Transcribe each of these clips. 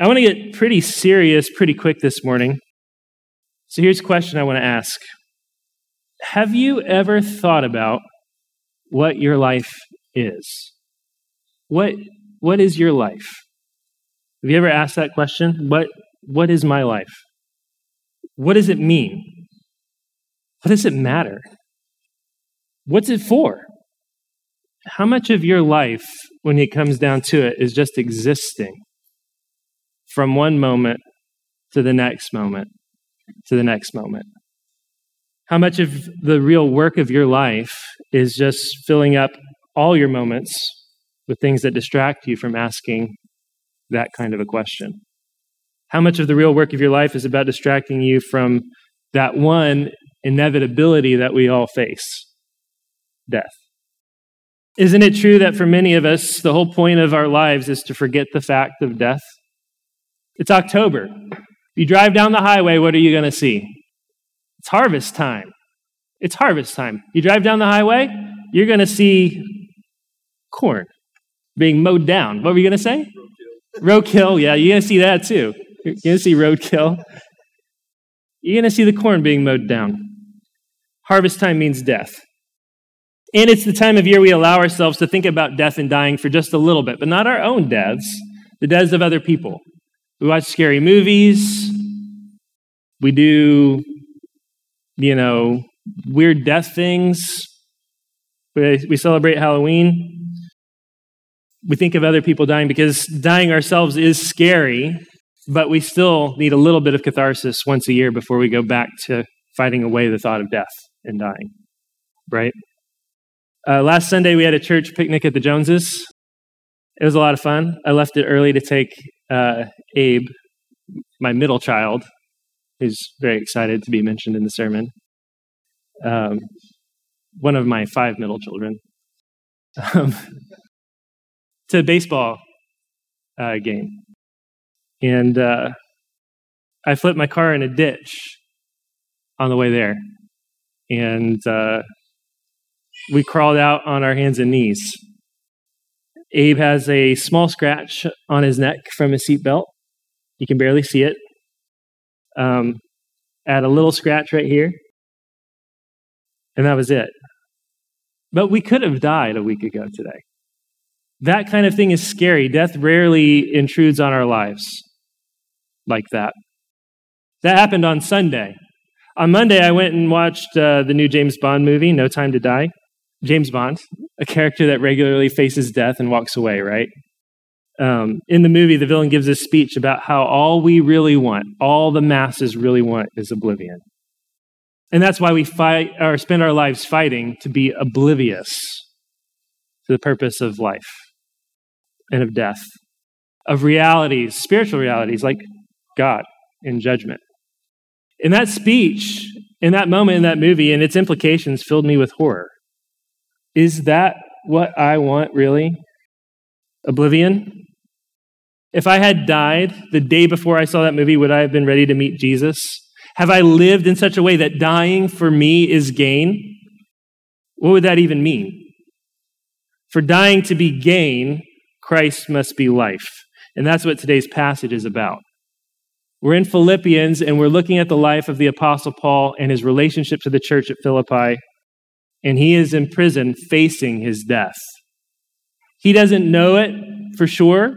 I want to get pretty serious pretty quick this morning. So here's a question I want to ask Have you ever thought about what your life is? What, what is your life? Have you ever asked that question? What, what is my life? What does it mean? What does it matter? What's it for? How much of your life, when it comes down to it, is just existing? From one moment to the next moment to the next moment. How much of the real work of your life is just filling up all your moments with things that distract you from asking that kind of a question? How much of the real work of your life is about distracting you from that one inevitability that we all face death? Isn't it true that for many of us, the whole point of our lives is to forget the fact of death? It's October. You drive down the highway, what are you going to see? It's harvest time. It's harvest time. You drive down the highway, you're going to see corn being mowed down. What were you going to say? Roadkill. roadkill. Yeah, you're going to see that too. You're going to see roadkill. You're going to see the corn being mowed down. Harvest time means death. And it's the time of year we allow ourselves to think about death and dying for just a little bit, but not our own deaths, the deaths of other people. We watch scary movies. We do, you know, weird death things. We, we celebrate Halloween. We think of other people dying because dying ourselves is scary, but we still need a little bit of catharsis once a year before we go back to fighting away the thought of death and dying, right? Uh, last Sunday, we had a church picnic at the Joneses. It was a lot of fun. I left it early to take uh, Abe, my middle child, who's very excited to be mentioned in the sermon, um, one of my five middle children, um, to a baseball uh, game. And uh, I flipped my car in a ditch on the way there. And uh, we crawled out on our hands and knees Abe has a small scratch on his neck from his seatbelt. You can barely see it. Um, add a little scratch right here. And that was it. But we could have died a week ago today. That kind of thing is scary. Death rarely intrudes on our lives like that. That happened on Sunday. On Monday, I went and watched uh, the new James Bond movie, No Time to Die. James Bond, a character that regularly faces death and walks away, right? Um, in the movie, the villain gives a speech about how all we really want, all the masses really want, is oblivion. And that's why we fight or spend our lives fighting to be oblivious to the purpose of life and of death, of realities, spiritual realities like God and judgment. In that speech, in that moment in that movie, and its implications filled me with horror. Is that what I want, really? Oblivion? If I had died the day before I saw that movie, would I have been ready to meet Jesus? Have I lived in such a way that dying for me is gain? What would that even mean? For dying to be gain, Christ must be life. And that's what today's passage is about. We're in Philippians and we're looking at the life of the Apostle Paul and his relationship to the church at Philippi and he is in prison facing his death. He doesn't know it for sure,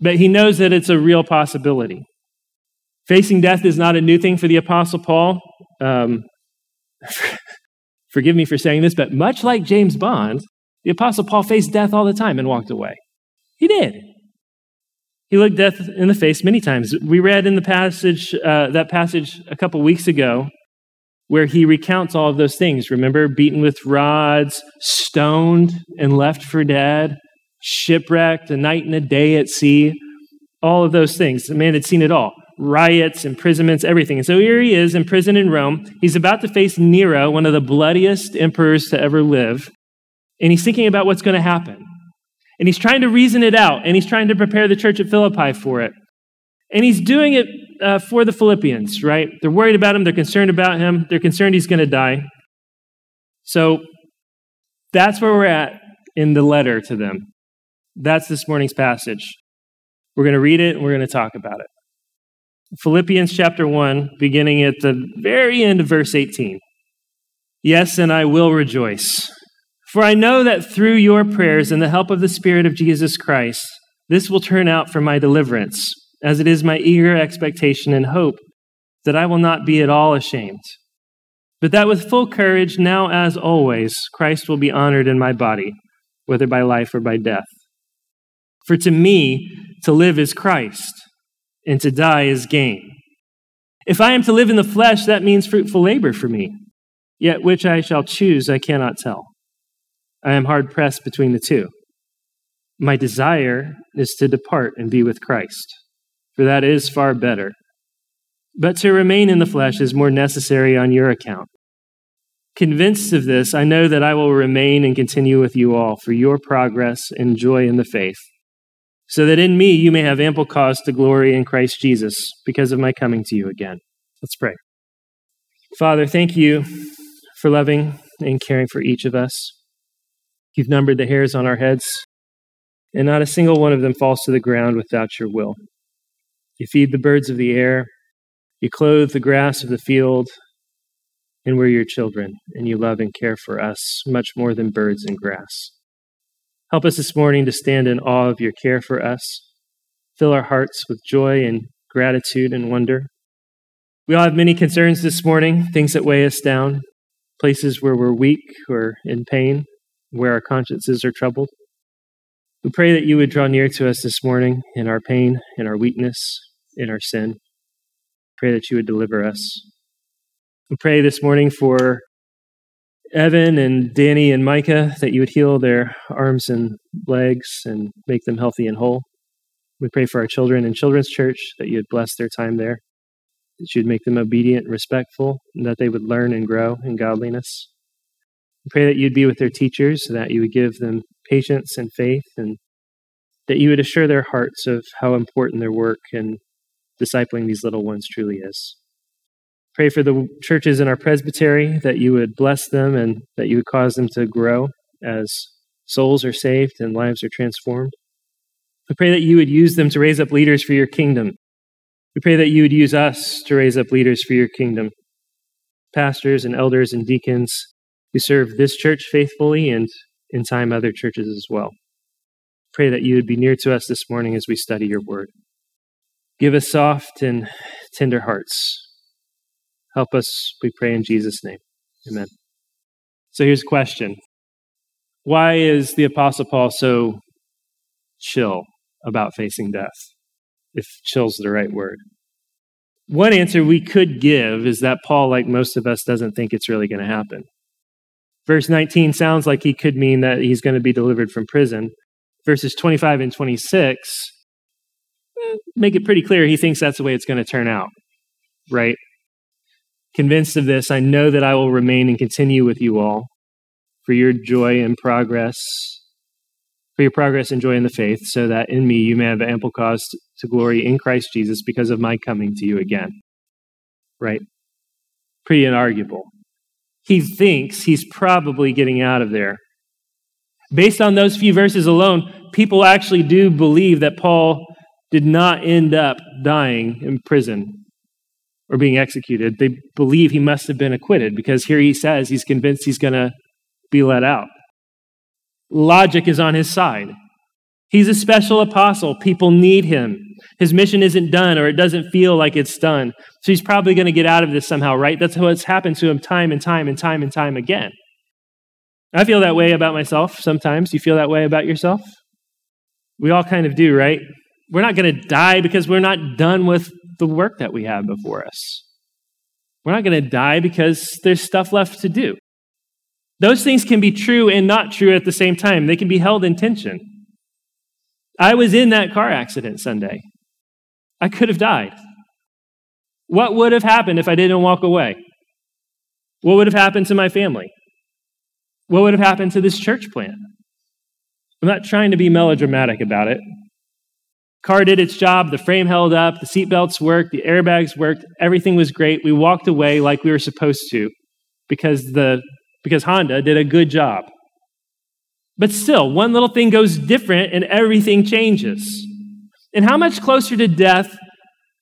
but he knows that it's a real possibility. Facing death is not a new thing for the Apostle Paul. Um, forgive me for saying this, but much like James Bond, the Apostle Paul faced death all the time and walked away. He did. He looked death in the face many times. We read in the passage, uh, that passage a couple weeks ago, where he recounts all of those things. Remember, beaten with rods, stoned and left for dead, shipwrecked, a night and a day at sea, all of those things. The man had seen it all riots, imprisonments, everything. And so here he is in prison in Rome. He's about to face Nero, one of the bloodiest emperors to ever live. And he's thinking about what's going to happen. And he's trying to reason it out, and he's trying to prepare the church at Philippi for it. And he's doing it uh, for the Philippians, right? They're worried about him. They're concerned about him. They're concerned he's going to die. So that's where we're at in the letter to them. That's this morning's passage. We're going to read it and we're going to talk about it. Philippians chapter 1, beginning at the very end of verse 18. Yes, and I will rejoice. For I know that through your prayers and the help of the Spirit of Jesus Christ, this will turn out for my deliverance, as it is my eager expectation and hope that I will not be at all ashamed, but that with full courage, now as always, Christ will be honored in my body, whether by life or by death. For to me, to live is Christ, and to die is gain. If I am to live in the flesh, that means fruitful labor for me. Yet which I shall choose, I cannot tell. I am hard pressed between the two. My desire is to depart and be with Christ, for that is far better. But to remain in the flesh is more necessary on your account. Convinced of this, I know that I will remain and continue with you all for your progress and joy in the faith, so that in me you may have ample cause to glory in Christ Jesus because of my coming to you again. Let's pray. Father, thank you for loving and caring for each of us. You've numbered the hairs on our heads, and not a single one of them falls to the ground without your will. You feed the birds of the air, you clothe the grass of the field, and we're your children, and you love and care for us much more than birds and grass. Help us this morning to stand in awe of your care for us. Fill our hearts with joy and gratitude and wonder. We all have many concerns this morning, things that weigh us down, places where we're weak or in pain where our consciences are troubled. We pray that you would draw near to us this morning in our pain, in our weakness, in our sin. Pray that you would deliver us. We pray this morning for Evan and Danny and Micah that you would heal their arms and legs and make them healthy and whole. We pray for our children in Children's Church that you would bless their time there, that you would make them obedient and respectful, and that they would learn and grow in godliness. We pray that you'd be with their teachers, that you would give them patience and faith, and that you would assure their hearts of how important their work in discipling these little ones truly is. Pray for the churches in our presbytery that you would bless them and that you would cause them to grow as souls are saved and lives are transformed. We pray that you would use them to raise up leaders for your kingdom. We pray that you would use us to raise up leaders for your kingdom. Pastors and elders and deacons who serve this church faithfully and in time other churches as well. Pray that you would be near to us this morning as we study your word. Give us soft and tender hearts. Help us, we pray in Jesus' name. Amen. So here's a question Why is the Apostle Paul so chill about facing death? If chill's the right word. One answer we could give is that Paul, like most of us, doesn't think it's really going to happen. Verse 19 sounds like he could mean that he's going to be delivered from prison. Verses 25 and 26 eh, make it pretty clear he thinks that's the way it's going to turn out, right? Convinced of this, I know that I will remain and continue with you all for your joy and progress, for your progress and joy in the faith, so that in me you may have ample cause to glory in Christ Jesus because of my coming to you again. Right? Pretty inarguable he thinks he's probably getting out of there. Based on those few verses alone, people actually do believe that Paul did not end up dying in prison or being executed. They believe he must have been acquitted because here he says he's convinced he's going to be let out. Logic is on his side. He's a special apostle. People need him. His mission isn't done or it doesn't feel like it's done. So he's probably going to get out of this somehow, right? That's what's happened to him time and time and time and time again. I feel that way about myself sometimes. You feel that way about yourself? We all kind of do, right? We're not going to die because we're not done with the work that we have before us. We're not going to die because there's stuff left to do. Those things can be true and not true at the same time. They can be held in tension. I was in that car accident Sunday. I could have died. What would have happened if I didn't walk away? What would have happened to my family? What would have happened to this church plant? I'm not trying to be melodramatic about it. Car did its job, the frame held up, the seatbelts worked, the airbags worked, everything was great. We walked away like we were supposed to because the because Honda did a good job. But still, one little thing goes different and everything changes. And how much closer to death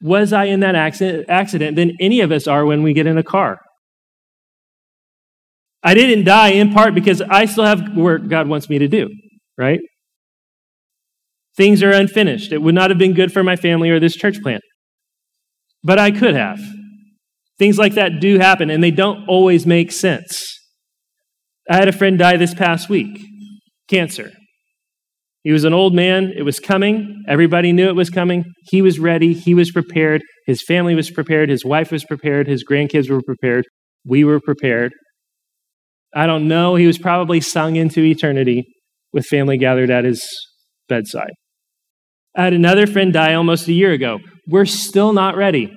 was I in that accident than any of us are when we get in a car? I didn't die in part because I still have work God wants me to do, right? Things are unfinished. It would not have been good for my family or this church plant. But I could have. Things like that do happen, and they don't always make sense. I had a friend die this past week cancer. He was an old man. It was coming. Everybody knew it was coming. He was ready. He was prepared. His family was prepared. His wife was prepared. His grandkids were prepared. We were prepared. I don't know. He was probably sung into eternity with family gathered at his bedside. I had another friend die almost a year ago. We're still not ready.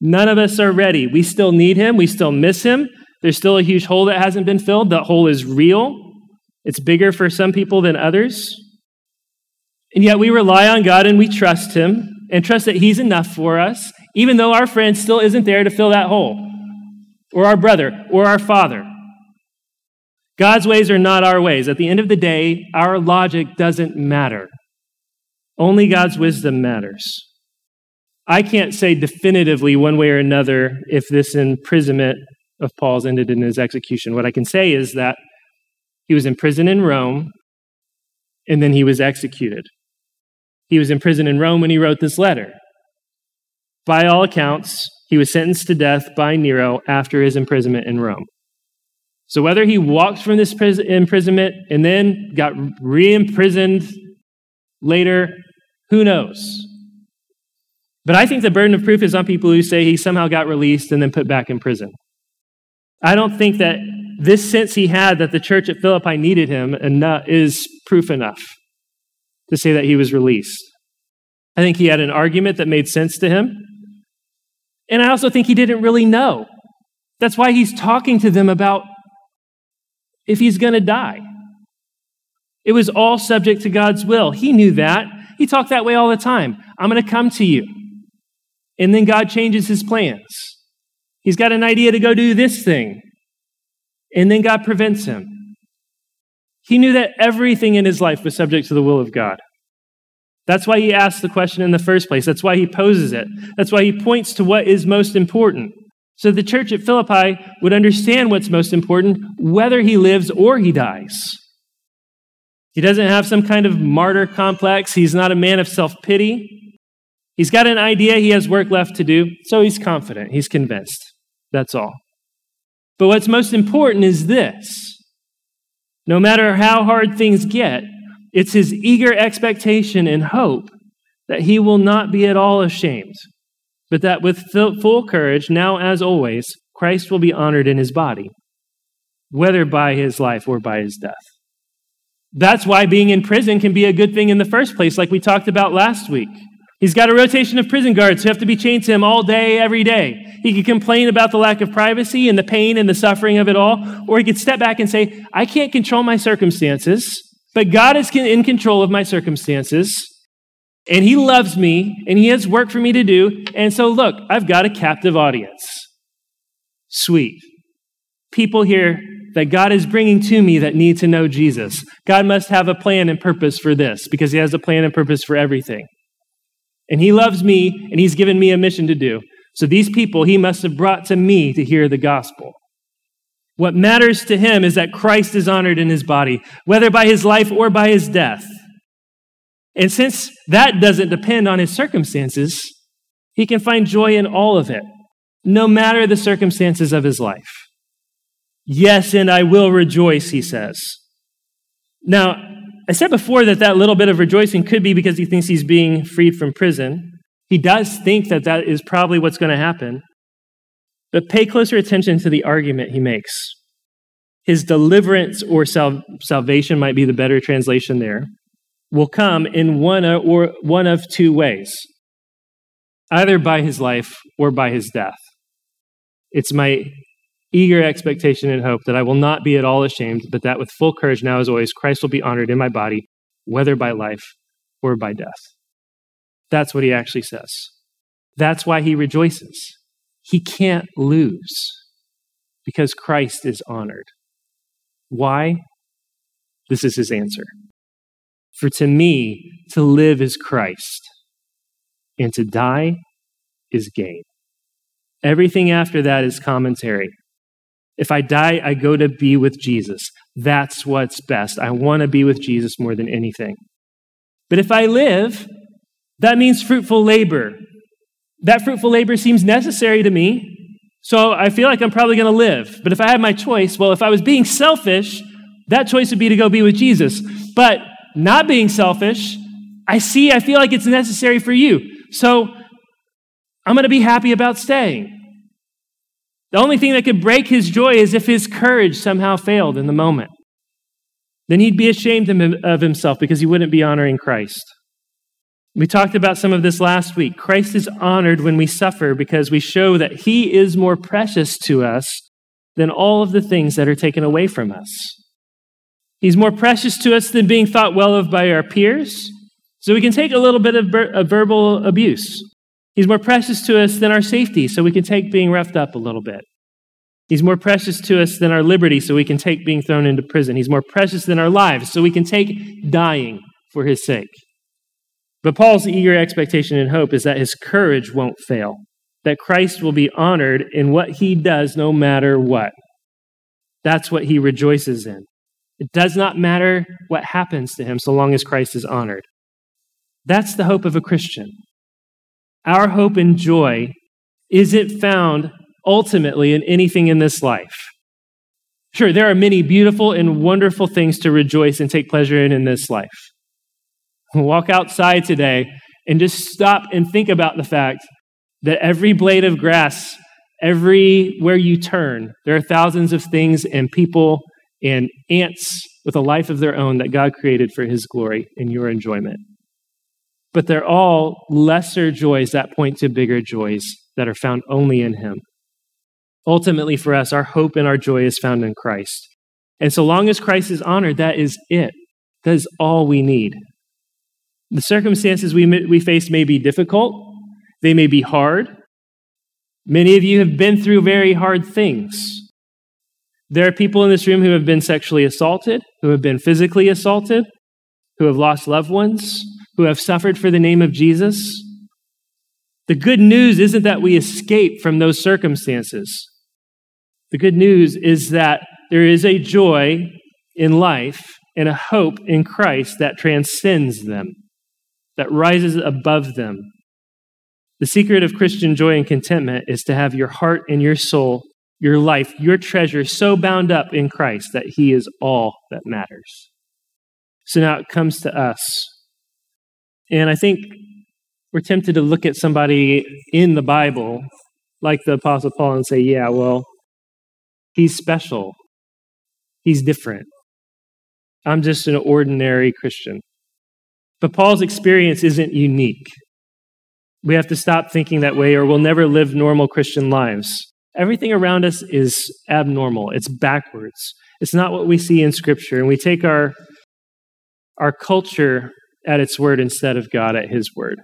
None of us are ready. We still need him. We still miss him. There's still a huge hole that hasn't been filled. That hole is real. It's bigger for some people than others. And yet we rely on God and we trust him and trust that he's enough for us, even though our friend still isn't there to fill that hole, or our brother, or our father. God's ways are not our ways. At the end of the day, our logic doesn't matter. Only God's wisdom matters. I can't say definitively one way or another if this imprisonment of Paul's ended in his execution. What I can say is that he was imprisoned in Rome and then he was executed. He was imprisoned in Rome when he wrote this letter. By all accounts, he was sentenced to death by Nero after his imprisonment in Rome. So whether he walked from this imprisonment and then got re imprisoned later, who knows? But I think the burden of proof is on people who say he somehow got released and then put back in prison. I don't think that this sense he had that the church at Philippi needed him is proof enough to say that he was released. I think he had an argument that made sense to him. And I also think he didn't really know. That's why he's talking to them about if he's going to die. It was all subject to God's will. He knew that. He talked that way all the time. I'm going to come to you. And then God changes his plans. He's got an idea to go do this thing. And then God prevents him. He knew that everything in his life was subject to the will of God. That's why he asked the question in the first place. That's why he poses it. That's why he points to what is most important. So the church at Philippi would understand what's most important, whether he lives or he dies. He doesn't have some kind of martyr complex. He's not a man of self pity. He's got an idea, he has work left to do, so he's confident, he's convinced. That's all. But what's most important is this no matter how hard things get, it's his eager expectation and hope that he will not be at all ashamed but that with full courage, now as always, Christ will be honored in his body, whether by his life or by his death. That's why being in prison can be a good thing in the first place, like we talked about last week. He's got a rotation of prison guards who have to be chained to him all day, every day. He could complain about the lack of privacy and the pain and the suffering of it all, or he could step back and say, I can't control my circumstances, but God is in control of my circumstances, and he loves me and he has work for me to do. And so, look, I've got a captive audience. Sweet. People here that God is bringing to me that need to know Jesus. God must have a plan and purpose for this because he has a plan and purpose for everything. And he loves me and he's given me a mission to do. So these people he must have brought to me to hear the gospel. What matters to him is that Christ is honored in his body, whether by his life or by his death. And since that doesn't depend on his circumstances, he can find joy in all of it, no matter the circumstances of his life. Yes, and I will rejoice, he says. Now, I said before that that little bit of rejoicing could be because he thinks he's being freed from prison. He does think that that is probably what's going to happen. But pay closer attention to the argument he makes. His deliverance or sal- salvation might be the better translation there will come in one or one of two ways either by his life or by his death. It's my eager expectation and hope that I will not be at all ashamed, but that with full courage now as always, Christ will be honored in my body, whether by life or by death. That's what he actually says. That's why he rejoices. He can't lose because Christ is honored. Why? This is his answer. For to me, to live is Christ, and to die is gain. Everything after that is commentary. If I die, I go to be with Jesus. That's what's best. I want to be with Jesus more than anything. But if I live, that means fruitful labor. That fruitful labor seems necessary to me. So I feel like I'm probably going to live. But if I had my choice, well, if I was being selfish, that choice would be to go be with Jesus. But not being selfish, I see, I feel like it's necessary for you. So I'm going to be happy about staying. The only thing that could break his joy is if his courage somehow failed in the moment. Then he'd be ashamed of himself because he wouldn't be honoring Christ. We talked about some of this last week. Christ is honored when we suffer because we show that he is more precious to us than all of the things that are taken away from us. He's more precious to us than being thought well of by our peers, so we can take a little bit of, of verbal abuse. He's more precious to us than our safety, so we can take being roughed up a little bit. He's more precious to us than our liberty, so we can take being thrown into prison. He's more precious than our lives, so we can take dying for his sake. But Paul's eager expectation and hope is that his courage won't fail, that Christ will be honored in what he does no matter what. That's what he rejoices in. It does not matter what happens to him so long as Christ is honored. That's the hope of a Christian. Our hope and joy isn't found ultimately in anything in this life. Sure, there are many beautiful and wonderful things to rejoice and take pleasure in in this life. Walk outside today and just stop and think about the fact that every blade of grass, everywhere you turn, there are thousands of things and people and ants with a life of their own that God created for his glory and your enjoyment. But they're all lesser joys that point to bigger joys that are found only in him. Ultimately, for us, our hope and our joy is found in Christ. And so long as Christ is honored, that is it. That is all we need. The circumstances we, we face may be difficult, they may be hard. Many of you have been through very hard things. There are people in this room who have been sexually assaulted, who have been physically assaulted, who have lost loved ones, who have suffered for the name of Jesus. The good news isn't that we escape from those circumstances. The good news is that there is a joy in life and a hope in Christ that transcends them, that rises above them. The secret of Christian joy and contentment is to have your heart and your soul your life, your treasure so bound up in Christ that He is all that matters. So now it comes to us. And I think we're tempted to look at somebody in the Bible, like the Apostle Paul, and say, yeah, well, he's special. He's different. I'm just an ordinary Christian. But Paul's experience isn't unique. We have to stop thinking that way, or we'll never live normal Christian lives. Everything around us is abnormal, it's backwards. It's not what we see in Scripture. And we take our, our culture at its word instead of God at his word.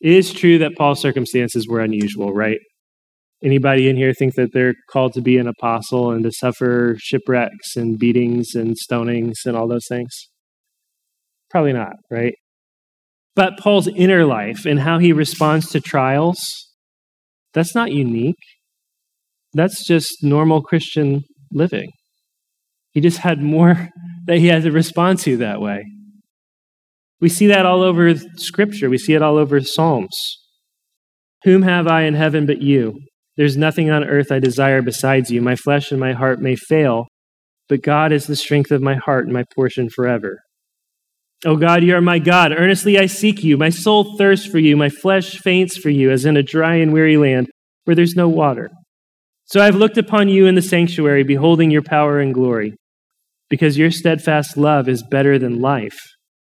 It is true that Paul's circumstances were unusual, right? Anybody in here think that they're called to be an apostle and to suffer shipwrecks and beatings and stonings and all those things? Probably not, right? But Paul's inner life and how he responds to trials, that's not unique. That's just normal Christian living. He just had more that he had to respond to that way. We see that all over Scripture. We see it all over Psalms. Whom have I in heaven but you? There's nothing on earth I desire besides you. My flesh and my heart may fail, but God is the strength of my heart and my portion forever. O God, you are my God. Earnestly I seek you. My soul thirsts for you. My flesh faints for you, as in a dry and weary land where there's no water. So I've looked upon you in the sanctuary, beholding your power and glory. Because your steadfast love is better than life,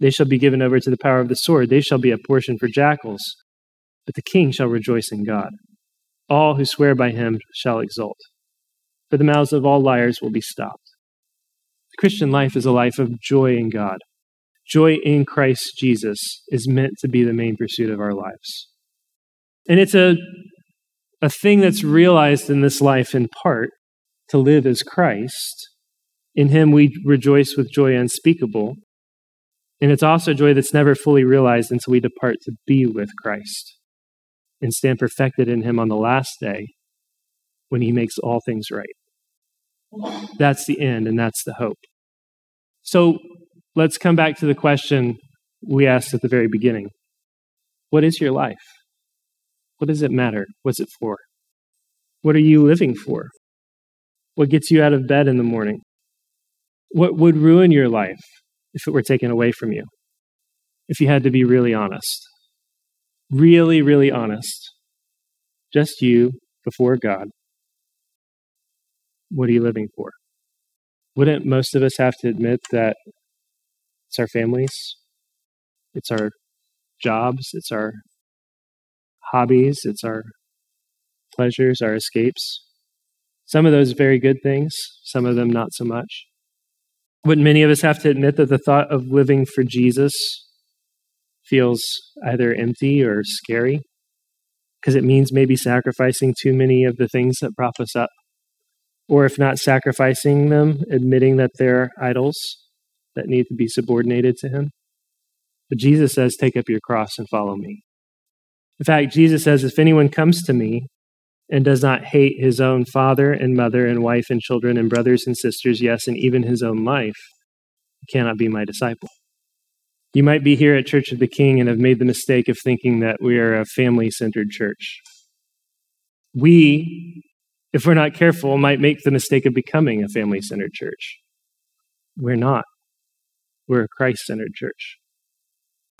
They shall be given over to the power of the sword. They shall be a portion for jackals. But the king shall rejoice in God. All who swear by him shall exult. For the mouths of all liars will be stopped. The Christian life is a life of joy in God. Joy in Christ Jesus is meant to be the main pursuit of our lives. And it's a, a thing that's realized in this life in part to live as Christ. In him we rejoice with joy unspeakable. And it's also joy that's never fully realized until we depart to be with Christ and stand perfected in him on the last day when he makes all things right. That's the end, and that's the hope. So let's come back to the question we asked at the very beginning What is your life? What does it matter? What's it for? What are you living for? What gets you out of bed in the morning? What would ruin your life if it were taken away from you? If you had to be really honest. Really, really honest. Just you before God. What are you living for? Wouldn't most of us have to admit that it's our families, it's our jobs, it's our hobbies, it's our pleasures, our escapes? Some of those very good things, some of them not so much. Wouldn't many of us have to admit that the thought of living for Jesus feels either empty or scary? Because it means maybe sacrificing too many of the things that prop us up. Or if not sacrificing them, admitting that they're idols that need to be subordinated to Him. But Jesus says, Take up your cross and follow me. In fact, Jesus says, If anyone comes to me and does not hate his own father and mother and wife and children and brothers and sisters, yes, and even his own life, cannot be my disciple. You might be here at Church of the King and have made the mistake of thinking that we are a family centered church. We, if we're not careful, might make the mistake of becoming a family centered church. We're not. We're a Christ centered church.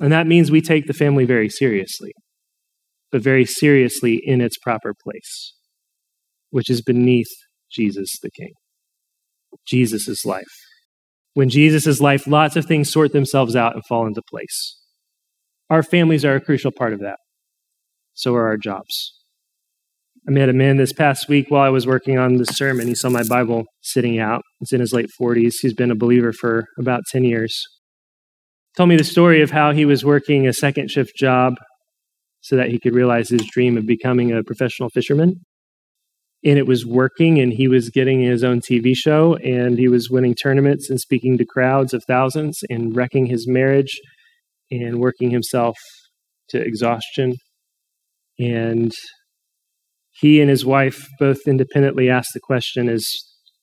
And that means we take the family very seriously but very seriously in its proper place, which is beneath Jesus the King. Jesus' life. When Jesus' is life, lots of things sort themselves out and fall into place. Our families are a crucial part of that. So are our jobs. I met a man this past week while I was working on the sermon. He saw my Bible sitting out. It's in his late 40s. He's been a believer for about 10 years. Told me the story of how he was working a second shift job so that he could realize his dream of becoming a professional fisherman. And it was working, and he was getting his own TV show, and he was winning tournaments and speaking to crowds of thousands and wrecking his marriage and working himself to exhaustion. And he and his wife both independently asked the question is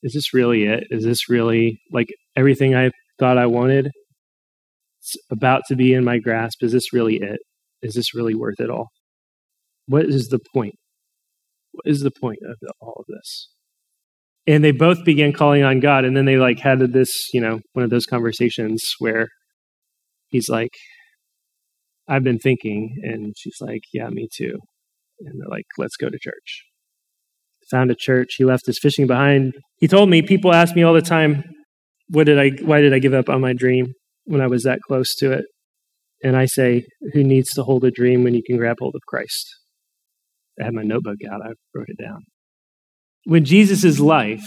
is this really it is this really like everything i thought i wanted it's about to be in my grasp is this really it is this really worth it all? What is the point? What is the point of all of this? And they both began calling on God, and then they like had this, you know, one of those conversations where he's like, I've been thinking, and she's like, Yeah, me too. And they're like, Let's go to church. Found a church. He left his fishing behind. He told me, people ask me all the time, what did I why did I give up on my dream when I was that close to it? And I say, who needs to hold a dream when you can grab hold of Christ? I had my notebook out, I wrote it down. When Jesus' life,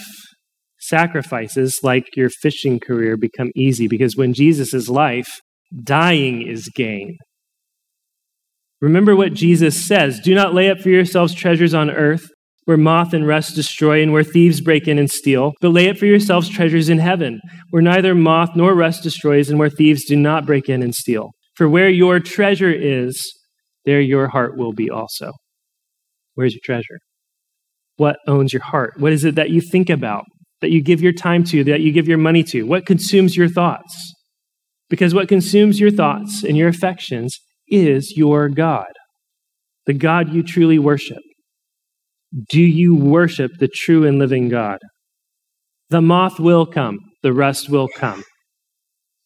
sacrifices like your fishing career become easy because when Jesus' life, dying is gain. Remember what Jesus says do not lay up for yourselves treasures on earth where moth and rust destroy and where thieves break in and steal, but lay up for yourselves treasures in heaven where neither moth nor rust destroys and where thieves do not break in and steal. For where your treasure is, there your heart will be also. Where's your treasure? What owns your heart? What is it that you think about, that you give your time to, that you give your money to? What consumes your thoughts? Because what consumes your thoughts and your affections is your God, the God you truly worship. Do you worship the true and living God? The moth will come, the rust will come.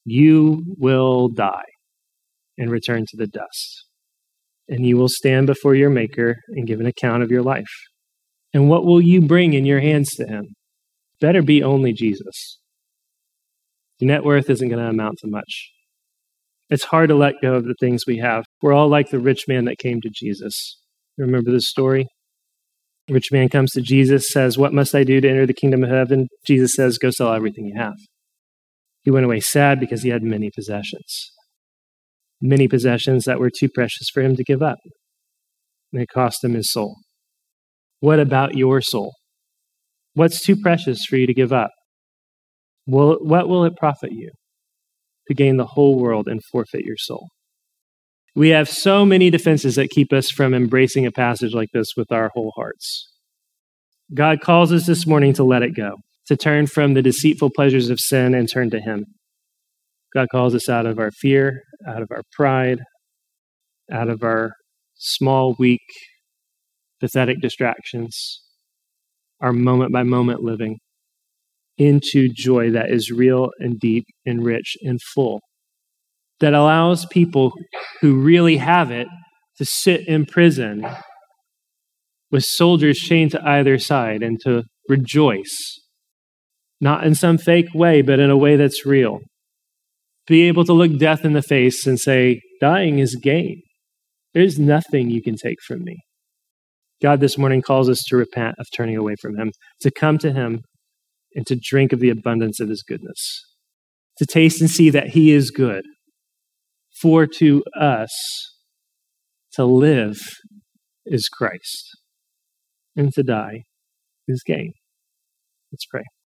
You will die and return to the dust. And you will stand before your Maker and give an account of your life. And what will you bring in your hands to Him? Better be only Jesus. Your net worth isn't going to amount to much. It's hard to let go of the things we have. We're all like the rich man that came to Jesus. Remember the story? The rich man comes to Jesus, says, What must I do to enter the kingdom of heaven? Jesus says, Go sell everything you have. He went away sad because he had many possessions. Many possessions that were too precious for him to give up. And it cost him his soul. What about your soul? What's too precious for you to give up? What will it profit you to gain the whole world and forfeit your soul? We have so many defenses that keep us from embracing a passage like this with our whole hearts. God calls us this morning to let it go, to turn from the deceitful pleasures of sin and turn to Him. God calls us out of our fear, out of our pride, out of our small, weak, pathetic distractions, our moment by moment living, into joy that is real and deep and rich and full, that allows people who really have it to sit in prison with soldiers chained to either side and to rejoice, not in some fake way, but in a way that's real. Be able to look death in the face and say, Dying is gain. There's nothing you can take from me. God this morning calls us to repent of turning away from Him, to come to Him and to drink of the abundance of His goodness, to taste and see that He is good. For to us, to live is Christ, and to die is gain. Let's pray.